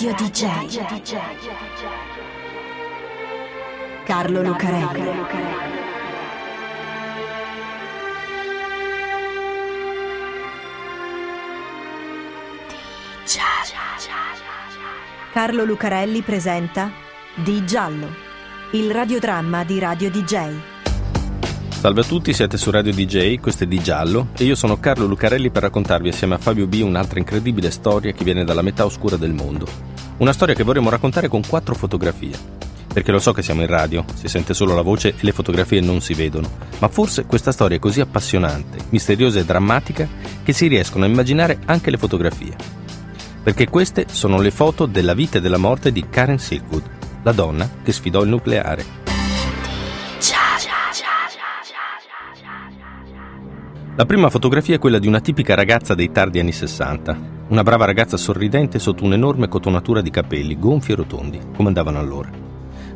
Radio DJ. Carlo Lucarelli. Carlo Lucarelli presenta Di Giallo, il radiodramma di Radio DJ. Salve a tutti, siete su Radio DJ, questo è Di Giallo e io sono Carlo Lucarelli per raccontarvi assieme a Fabio B un'altra incredibile storia che viene dalla metà oscura del mondo. Una storia che vorremmo raccontare con quattro fotografie. Perché lo so che siamo in radio, si sente solo la voce e le fotografie non si vedono, ma forse questa storia è così appassionante, misteriosa e drammatica che si riescono a immaginare anche le fotografie. Perché queste sono le foto della vita e della morte di Karen Silkwood, la donna che sfidò il nucleare. La prima fotografia è quella di una tipica ragazza dei tardi anni 60. Una brava ragazza sorridente sotto un'enorme cotonatura di capelli, gonfi e rotondi, come andavano allora.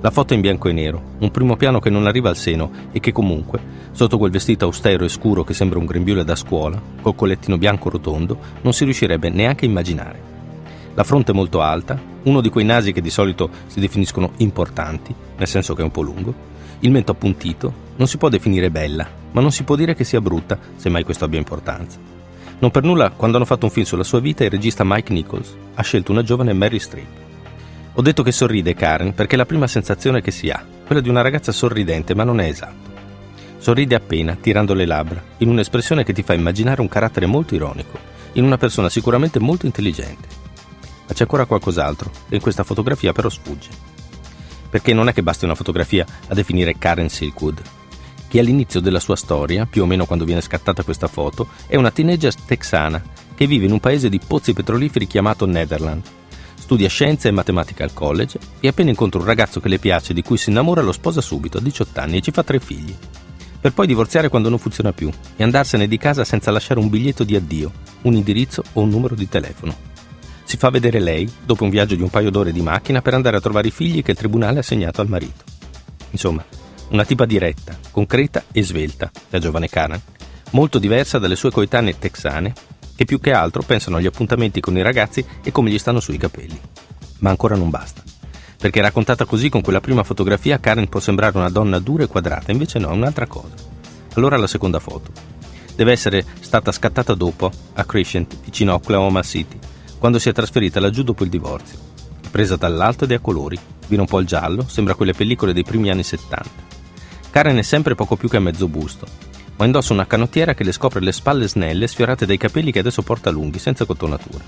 La foto è in bianco e nero, un primo piano che non arriva al seno e che comunque, sotto quel vestito austero e scuro che sembra un grembiule da scuola, col collettino bianco rotondo, non si riuscirebbe neanche a immaginare. La fronte è molto alta, uno di quei nasi che di solito si definiscono importanti, nel senso che è un po' lungo, il mento appuntito, non si può definire bella, ma non si può dire che sia brutta, se mai questo abbia importanza. Non per nulla, quando hanno fatto un film sulla sua vita, il regista Mike Nichols ha scelto una giovane Mary Streep. Ho detto che sorride Karen perché è la prima sensazione che si ha, quella di una ragazza sorridente, ma non è esatto. Sorride appena, tirando le labbra, in un'espressione che ti fa immaginare un carattere molto ironico, in una persona sicuramente molto intelligente. Ma c'è ancora qualcos'altro, e in questa fotografia però sfugge perché non è che basti una fotografia a definire Karen Silkwood, che all'inizio della sua storia, più o meno quando viene scattata questa foto, è una teenager texana che vive in un paese di pozzi petroliferi chiamato Netherland. Studia scienze e matematica al college e appena incontra un ragazzo che le piace di cui si innamora lo sposa subito a 18 anni e ci fa tre figli. Per poi divorziare quando non funziona più e andarsene di casa senza lasciare un biglietto di addio, un indirizzo o un numero di telefono si fa vedere lei dopo un viaggio di un paio d'ore di macchina per andare a trovare i figli che il tribunale ha assegnato al marito. Insomma, una tipa diretta, concreta e svelta, la giovane Karen, molto diversa dalle sue coetanee texane, che più che altro pensano agli appuntamenti con i ragazzi e come gli stanno sui capelli. Ma ancora non basta. Perché raccontata così con quella prima fotografia, Karen può sembrare una donna dura e quadrata, invece no, è un'altra cosa. Allora la seconda foto. Deve essere stata scattata dopo, a Crescent, vicino a Oklahoma City, quando si è trasferita laggiù dopo il divorzio. Presa dall'alto ed è colori, vino un po' il giallo, sembra quelle pellicole dei primi anni 70. Karen è sempre poco più che a mezzo busto, ma indossa una canottiera che le scopre le spalle snelle sfiorate dai capelli che adesso porta lunghi, senza cotonatura.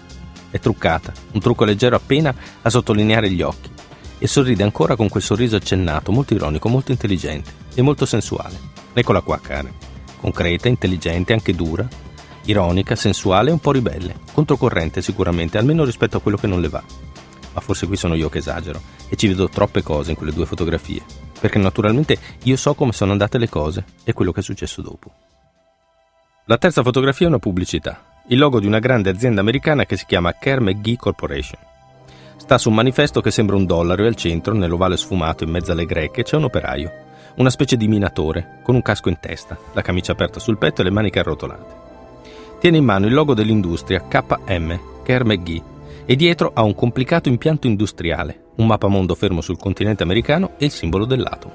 È truccata, un trucco leggero appena a sottolineare gli occhi, e sorride ancora con quel sorriso accennato, molto ironico, molto intelligente e molto sensuale. Eccola qua, Karen. Concreta, intelligente, anche dura, ironica, sensuale e un po' ribelle, controcorrente sicuramente, almeno rispetto a quello che non le va. Ma forse qui sono io che esagero e ci vedo troppe cose in quelle due fotografie, perché naturalmente io so come sono andate le cose e quello che è successo dopo. La terza fotografia è una pubblicità, il logo di una grande azienda americana che si chiama Kerr McGee Corporation. Sta su un manifesto che sembra un dollaro e al centro, nell'ovale sfumato in mezzo alle greche, c'è un operaio, una specie di minatore, con un casco in testa, la camicia aperta sul petto e le maniche arrotolate. Tiene in mano il logo dell'industria KM, Kerr McGee, e dietro ha un complicato impianto industriale, un mappamondo fermo sul continente americano e il simbolo dell'atomo.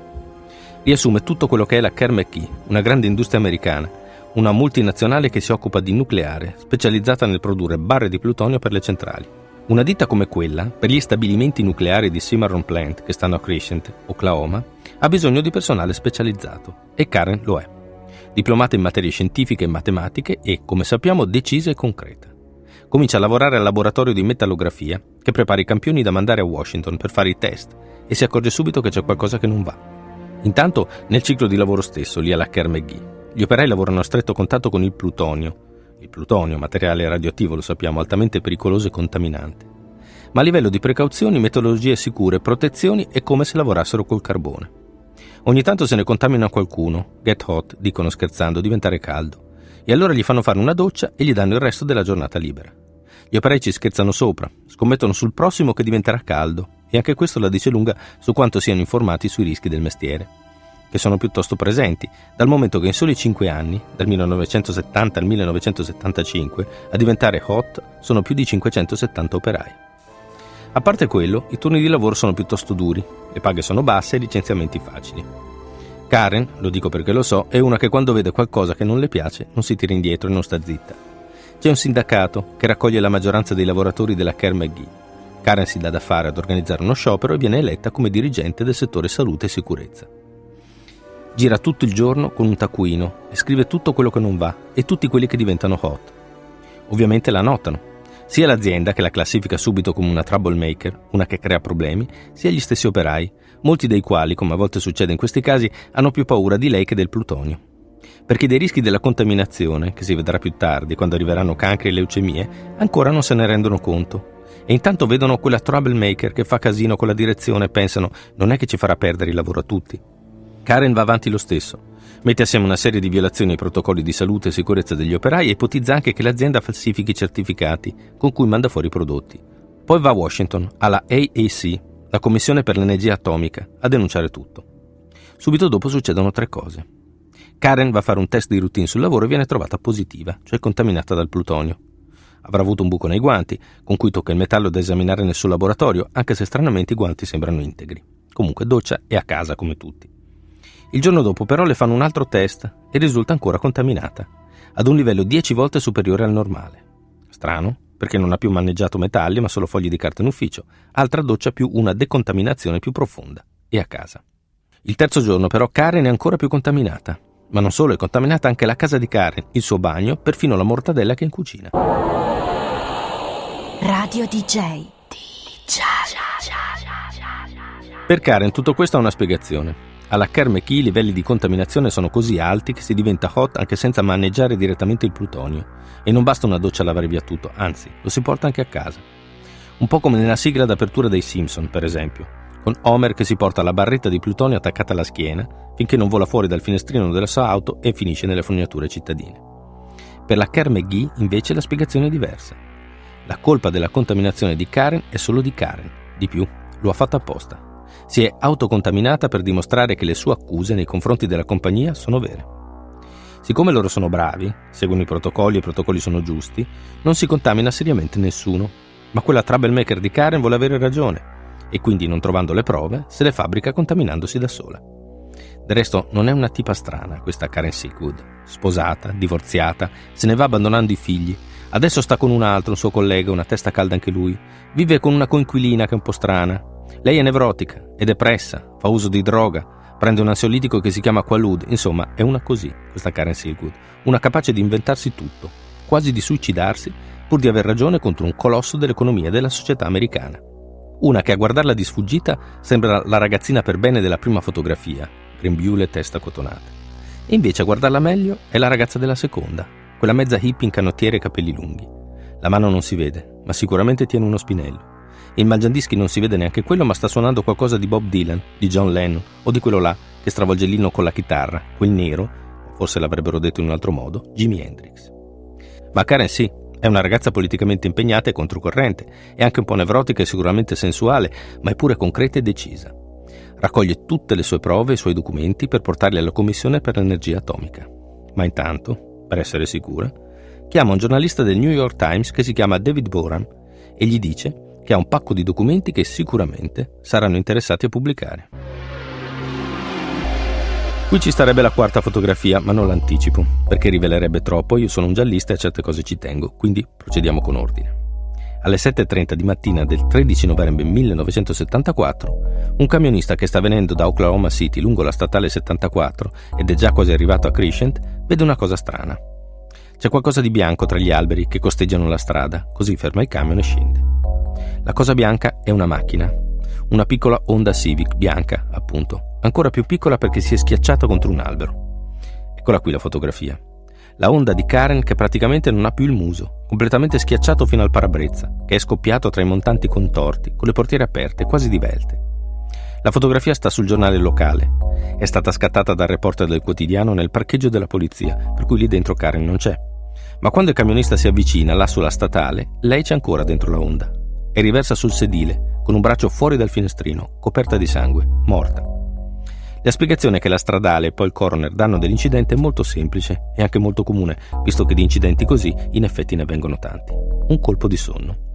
Riassume tutto quello che è la Kerr McGee, una grande industria americana, una multinazionale che si occupa di nucleare, specializzata nel produrre barre di plutonio per le centrali. Una ditta come quella, per gli stabilimenti nucleari di Cimarron Plant, che stanno a Crescent, Oklahoma, ha bisogno di personale specializzato, e Karen lo è diplomata in materie scientifiche e matematiche e, come sappiamo, decisa e concreta. Comincia a lavorare al laboratorio di metallografia che prepara i campioni da mandare a Washington per fare i test e si accorge subito che c'è qualcosa che non va. Intanto, nel ciclo di lavoro stesso, lì alla Kerr McGee, gli operai lavorano a stretto contatto con il plutonio. Il plutonio, materiale radioattivo, lo sappiamo, altamente pericoloso e contaminante. Ma a livello di precauzioni, metodologie sicure, protezioni è come se lavorassero col carbone. Ogni tanto se ne contamina qualcuno, get hot, dicono scherzando, diventare caldo. E allora gli fanno fare una doccia e gli danno il resto della giornata libera. Gli operai ci scherzano sopra, scommettono sul prossimo che diventerà caldo, e anche questo la dice lunga su quanto siano informati sui rischi del mestiere, che sono piuttosto presenti, dal momento che in soli 5 anni, dal 1970 al 1975, a diventare hot sono più di 570 operai. A parte quello, i turni di lavoro sono piuttosto duri, le paghe sono basse e i licenziamenti facili. Karen, lo dico perché lo so, è una che quando vede qualcosa che non le piace non si tira indietro e non sta zitta. C'è un sindacato che raccoglie la maggioranza dei lavoratori della Kerr-McGee. Karen si dà da fare ad organizzare uno sciopero e viene eletta come dirigente del settore salute e sicurezza. Gira tutto il giorno con un taccuino e scrive tutto quello che non va e tutti quelli che diventano hot. Ovviamente la notano, sia l'azienda che la classifica subito come una troublemaker, una che crea problemi, sia gli stessi operai, molti dei quali, come a volte succede in questi casi, hanno più paura di lei che del plutonio. Perché dei rischi della contaminazione, che si vedrà più tardi quando arriveranno cancri e leucemie, ancora non se ne rendono conto. E intanto vedono quella troublemaker che fa casino con la direzione e pensano non è che ci farà perdere il lavoro a tutti. Karen va avanti lo stesso. Mette assieme una serie di violazioni ai protocolli di salute e sicurezza degli operai e ipotizza anche che l'azienda falsifichi i certificati con cui manda fuori i prodotti. Poi va a Washington, alla AAC, la Commissione per l'Energia Atomica, a denunciare tutto. Subito dopo succedono tre cose. Karen va a fare un test di routine sul lavoro e viene trovata positiva, cioè contaminata dal plutonio. Avrà avuto un buco nei guanti, con cui tocca il metallo da esaminare nel suo laboratorio, anche se stranamente i guanti sembrano integri. Comunque doccia e a casa come tutti. Il giorno dopo però le fanno un altro test e risulta ancora contaminata, ad un livello 10 volte superiore al normale. Strano, perché non ha più maneggiato metalli ma solo fogli di carta in ufficio, altra doccia più una decontaminazione più profonda, e a casa. Il terzo giorno però Karen è ancora più contaminata, ma non solo, è contaminata anche la casa di Karen, il suo bagno, perfino la mortadella che è in cucina. Radio DJ. DJ. Per Karen tutto questo ha una spiegazione. Alla Kermekey i livelli di contaminazione sono così alti che si diventa hot anche senza maneggiare direttamente il plutonio. E non basta una doccia a lavare via tutto, anzi, lo si porta anche a casa. Un po' come nella sigla d'apertura dei Simpson, per esempio, con Homer che si porta la barretta di plutonio attaccata alla schiena finché non vola fuori dal finestrino della sua auto e finisce nelle fognature cittadine. Per la Kerr-McGee invece la spiegazione è diversa. La colpa della contaminazione di Karen è solo di Karen. Di più, lo ha fatto apposta si è autocontaminata per dimostrare che le sue accuse nei confronti della compagnia sono vere. Siccome loro sono bravi, seguono i protocolli e i protocolli sono giusti, non si contamina seriamente nessuno. Ma quella troublemaker di Karen vuole avere ragione e quindi, non trovando le prove, se le fabbrica contaminandosi da sola. Del resto, non è una tipa strana questa Karen Silkwood. Sposata, divorziata, se ne va abbandonando i figli. Adesso sta con un altro, un suo collega, una testa calda anche lui. Vive con una coinquilina che è un po' strana. Lei è nevrotica, è depressa, fa uso di droga, prende un ansiolitico che si chiama Qualud, insomma è una così, questa Karen Silkwood, una capace di inventarsi tutto, quasi di suicidarsi, pur di aver ragione contro un colosso dell'economia e della società americana. Una che a guardarla di sfuggita sembra la ragazzina per bene della prima fotografia, grembiule e testa cotonata. E invece a guardarla meglio è la ragazza della seconda, quella mezza hippie in canottiere e capelli lunghi. La mano non si vede, ma sicuramente tiene uno spinello. Il mangiandischi non si vede neanche quello, ma sta suonando qualcosa di Bob Dylan, di John Lennon o di quello là che stravolge l'inno con la chitarra, quel nero, forse l'avrebbero detto in un altro modo, Jimi Hendrix. Ma Karen sì, è una ragazza politicamente impegnata e controcorrente, è anche un po' nevrotica e sicuramente sensuale, ma è pure concreta e decisa. Raccoglie tutte le sue prove e i suoi documenti per portarli alla Commissione per l'energia atomica. Ma intanto, per essere sicura, chiama un giornalista del New York Times che si chiama David Boran e gli dice che ha un pacco di documenti che sicuramente saranno interessati a pubblicare. Qui ci starebbe la quarta fotografia, ma non l'anticipo, perché rivelerebbe troppo, io sono un giallista e a certe cose ci tengo, quindi procediamo con ordine. Alle 7.30 di mattina del 13 novembre 1974, un camionista che sta venendo da Oklahoma City lungo la statale 74 ed è già quasi arrivato a Crescent, vede una cosa strana. C'è qualcosa di bianco tra gli alberi che costeggiano la strada, così ferma il camion e scende. La cosa bianca è una macchina, una piccola Honda Civic bianca, appunto, ancora più piccola perché si è schiacciata contro un albero. Eccola qui la fotografia. La Honda di Karen che praticamente non ha più il muso, completamente schiacciato fino al parabrezza, che è scoppiato tra i montanti contorti, con le portiere aperte, quasi divelte. La fotografia sta sul giornale locale. È stata scattata dal reporter del quotidiano nel parcheggio della polizia, per cui lì dentro Karen non c'è. Ma quando il camionista si avvicina là sulla statale, lei c'è ancora dentro la Honda e riversa sul sedile, con un braccio fuori dal finestrino, coperta di sangue, morta. La spiegazione che la stradale e poi il coroner danno dell'incidente è molto semplice e anche molto comune, visto che di incidenti così in effetti ne vengono tanti. Un colpo di sonno.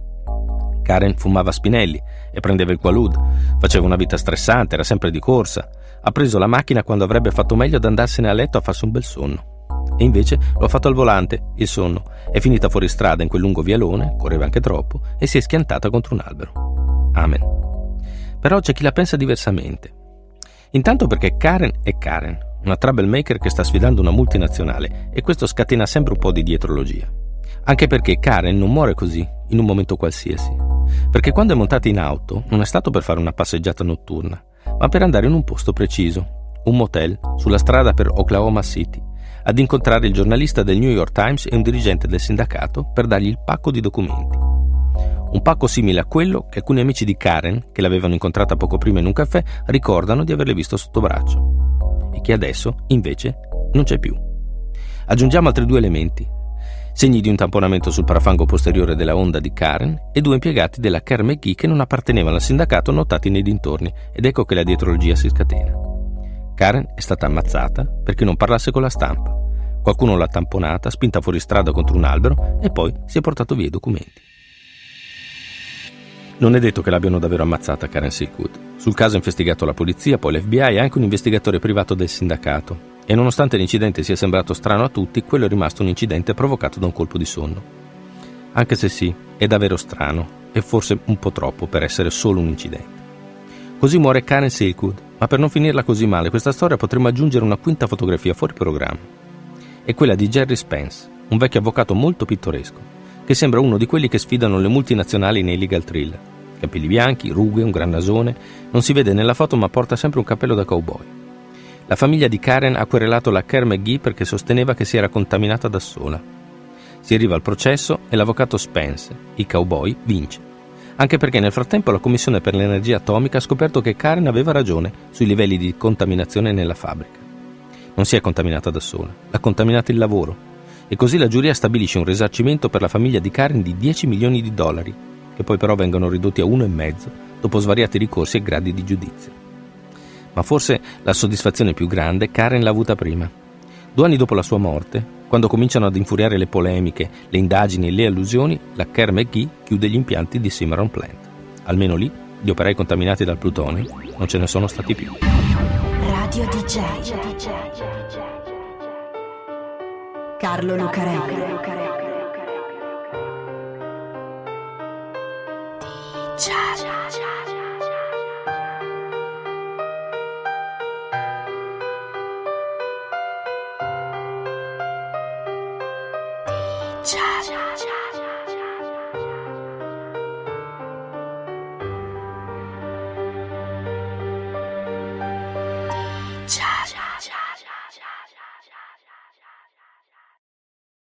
Karen fumava spinelli e prendeva il qualud, faceva una vita stressante, era sempre di corsa. Ha preso la macchina quando avrebbe fatto meglio ad andarsene a letto a farsi un bel sonno. E invece lo ha fatto al volante, il sonno. È finita fuori strada in quel lungo vialone, correva anche troppo, e si è schiantata contro un albero. Amen. Però c'è chi la pensa diversamente. Intanto perché Karen è Karen, una troublemaker che sta sfidando una multinazionale, e questo scatena sempre un po' di dietrologia. Anche perché Karen non muore così, in un momento qualsiasi. Perché quando è montata in auto non è stato per fare una passeggiata notturna, ma per andare in un posto preciso, un motel, sulla strada per Oklahoma City, ad incontrare il giornalista del New York Times e un dirigente del sindacato per dargli il pacco di documenti. Un pacco simile a quello che alcuni amici di Karen, che l'avevano incontrata poco prima in un caffè, ricordano di averle visto sotto braccio e che adesso, invece, non c'è più. Aggiungiamo altri due elementi, segni di un tamponamento sul parafango posteriore della Honda di Karen e due impiegati della Kerr McGee che non appartenevano al sindacato notati nei dintorni ed ecco che la dietrologia si scatena. Karen è stata ammazzata perché non parlasse con la stampa. Qualcuno l'ha tamponata, spinta fuori strada contro un albero e poi si è portato via i documenti. Non è detto che l'abbiano davvero ammazzata Karen Silkwood. Sul caso ha investigato la polizia, poi l'FBI e anche un investigatore privato del sindacato, e nonostante l'incidente sia sembrato strano a tutti, quello è rimasto un incidente provocato da un colpo di sonno. Anche se sì, è davvero strano, e forse un po' troppo per essere solo un incidente. Così muore Karen Silkwood, ma per non finirla così male questa storia potremmo aggiungere una quinta fotografia fuori programma. È quella di Jerry Spence, un vecchio avvocato molto pittoresco, che sembra uno di quelli che sfidano le multinazionali nei legal thriller. Capelli bianchi, rughe, un gran nasone, non si vede nella foto ma porta sempre un cappello da cowboy. La famiglia di Karen ha querelato la Kerr McGee perché sosteneva che si era contaminata da sola. Si arriva al processo e l'avvocato Spence, il cowboy, vince. Anche perché nel frattempo la Commissione per l'Energia Atomica ha scoperto che Karen aveva ragione sui livelli di contaminazione nella fabbrica. Non si è contaminata da sola, l'ha contaminata il lavoro. E così la giuria stabilisce un risarcimento per la famiglia di Karen di 10 milioni di dollari, che poi però vengono ridotti a 1,5 dopo svariati ricorsi e gradi di giudizio. Ma forse la soddisfazione più grande Karen l'ha avuta prima. Due anni dopo la sua morte, quando cominciano ad infuriare le polemiche, le indagini e le allusioni, la Kerr McGee chiude gli impianti di Cimarron Plant. Almeno lì, gli operai contaminati dal plutone non ce ne sono stati più. Radio DJ. Carlo Lucarelli. DJ.